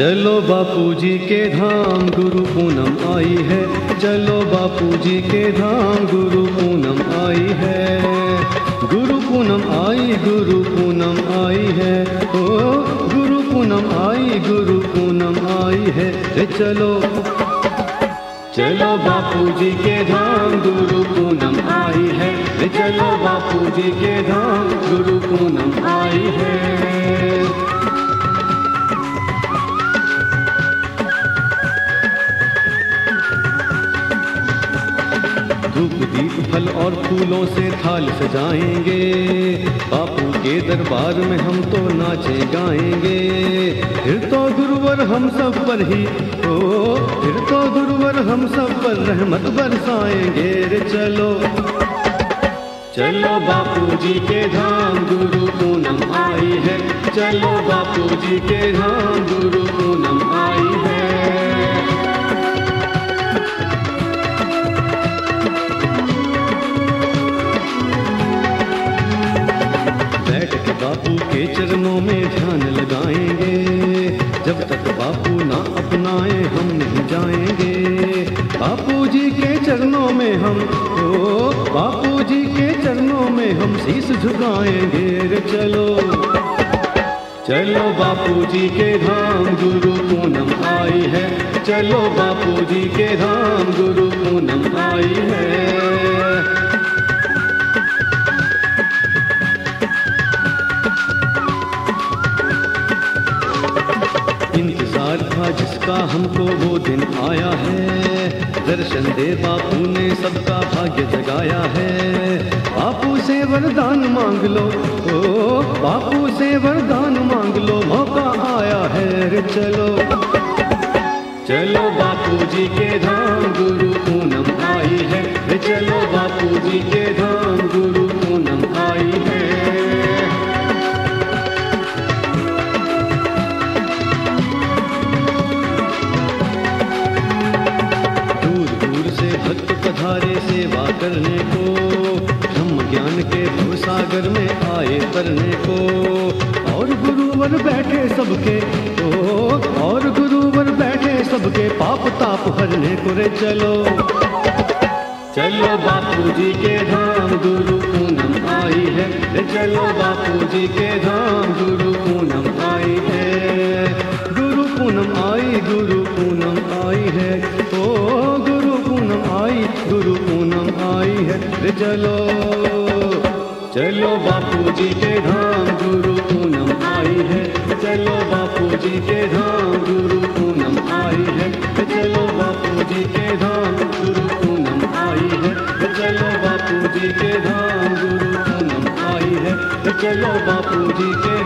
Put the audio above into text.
चलो बापू जी के धाम, गुरु पूनम आई है। चलो बापू जी के धाम, गुरु पूनम आई है। गुरु पूनम आई, गुरु पूनम आई है। ओ, गुरु पूनम आई, गुरु पूनम आई है। रे चलो। चलो बापू जी के धाम, गुरु पूनम आई है। रे चलो बापू जी के धाम, गुरु पूनम आई है। दीप फल और फूलों से थाल सजाएँगे। बापू के दरबार में हम तो नाचे गाएँगे। फिर तो गुरुवर हम सब पर ही, ओ, फिर तो गुरुवर हम सब पर रहमत बरसाएँगे। रे चलो चलो बापू जी के धाम, गुरु पूनम आई है। चलो बापू जी के धाम, गुरु पूनम आई है। के चरणों में ध्यान लगाएँगे। जब तक बापू ना अपनाए, हम नहीं जाएँगे। बापू जी के चरणों में हम, ओ, बापू जी के चरणों में हम शीस झुकाएँगे। चलो चलो बापू जी के धाम, गुरु पूनम आई है। चलो बापू जी के धाम, गुरु पूनम आई है। वो दिन आया है। दर्शन दे बापू ने सबका भाग्य जगाया है। बापू से वरदान मांग लो, ओ, बापू से वरदान मांग लो, मौका आया है रे, चलो। चलो बापू जी के धाम, गुरु पूनम आई है। रे, चलो बापू जी के करने को। हम ज्ञान के भवसागर में आए तरने को। और गुरुवर बैठे सबके ओ और गुरुवर बैठे सबके पाप ताप हरने को रे चलो। चलो बापू जी के धाम, गुरु पूनम आई है। चलो बापू जी के धाम, गुरु पूनम चलो। चलो बापू जी के धाम, गुरु पूनम आई है। चलो बापू जी के धाम, गुरु पूनम आई है। चलो बापू जी के धाम, गुरु पूनम आई है। चलो बापू जी के धाम, गुरु पूनम आई है। चलो बापू जी के